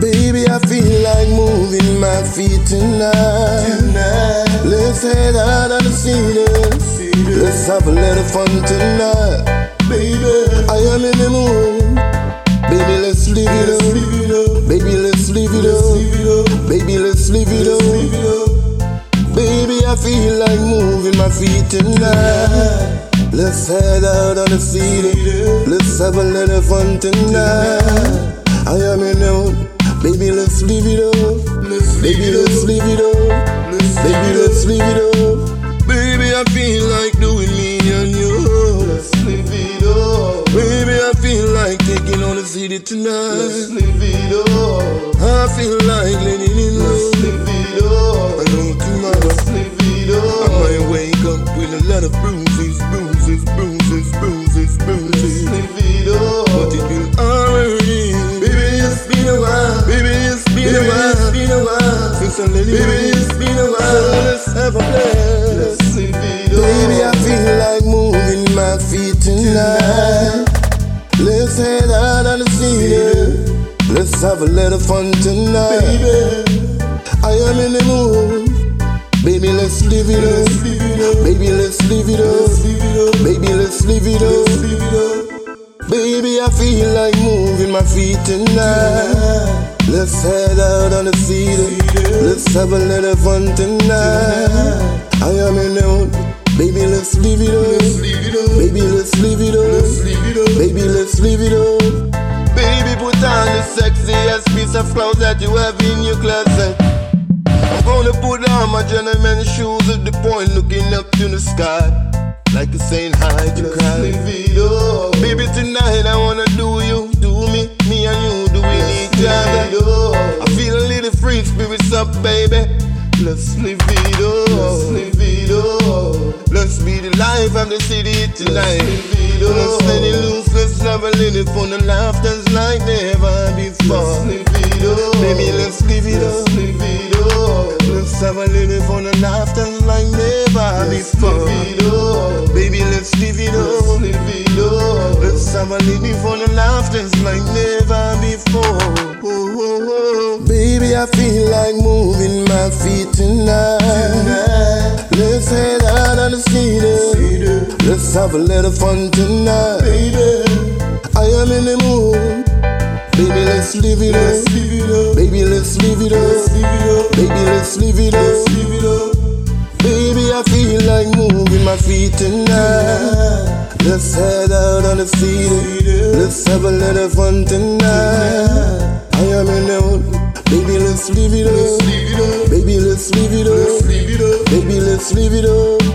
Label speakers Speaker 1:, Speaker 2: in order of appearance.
Speaker 1: Baby, I feel like moving my feet tonight.
Speaker 2: Tonight,
Speaker 1: Let's head out on the cedar.
Speaker 2: cedar,
Speaker 1: Let's have a little fun tonight.
Speaker 2: baby.
Speaker 1: I am in the mood. Baby, let's live it up. Baby, let's live it up. Baby, let's live it up. Baby, I feel like moving my feet tonight. Let's head out on the cedar. Let's have a little fun tonight. I am in the mood. Baby, let's live it up. Baby, let's live it up. Baby, let's live it up. Baby, I feel like doing me and you.
Speaker 2: Let's live it up.
Speaker 1: Baby, I feel like taking on the city tonight.
Speaker 2: Let's live it up.
Speaker 1: I feel like I let you.
Speaker 2: Baby,
Speaker 1: it's been a while. So let's have a
Speaker 2: it.
Speaker 1: Baby, I feel like moving my feet tonight. Let's head out on the cedar. Let's have a little fun tonight.
Speaker 2: Baby,
Speaker 1: I am in the mood. Baby, let's live it up.
Speaker 2: live it up.
Speaker 1: Baby, let's live it up. Let's head out on the cedar. Let's have a little fun tonight. I am in the mood. Baby, let's live it up. Baby, let's live it up. Baby, let's live it up. Baby, put on the sexiest piece of clothes that you have in your closet. I'm gonna put on my gentleman shoes at the point looking up to the sky. Like a saying hi to
Speaker 2: Let's
Speaker 1: cry.
Speaker 2: live it up.
Speaker 1: Baby, tonight I wanna do you, do
Speaker 2: up,
Speaker 1: baby. Let's live it up.
Speaker 2: Let's live it up.
Speaker 1: Let's be the life of the city tonight.
Speaker 2: Let's live it up.
Speaker 1: Let's let it loose, let's have a little fun and laughter's like never before.
Speaker 2: Let's live it up.
Speaker 1: Baby, let's live it
Speaker 2: Let's
Speaker 1: up.
Speaker 2: live it up.
Speaker 1: Let's have a little fun and laughter's like never
Speaker 2: Let's
Speaker 1: before.
Speaker 2: live it up.
Speaker 1: Baby, let's live it
Speaker 2: Let's
Speaker 1: up.
Speaker 2: live it up.
Speaker 1: Let's have a little fun and laughter's like never before. Like moving my feet tonight.
Speaker 2: Tonight,
Speaker 1: Let's head out on the cedar. Let's have a little fun tonight.
Speaker 2: baby.
Speaker 1: I am in the mood. Baby, let's live it up. Baby, let's live it up. Baby, let's live it up. Baby, I feel like moving my feet tonight. Let's head out on the cedar. Let's have a little fun tonight. I am in the mood. Baby, let's live it up. Baby, let's
Speaker 2: live it up.
Speaker 1: Baby, let's live it up.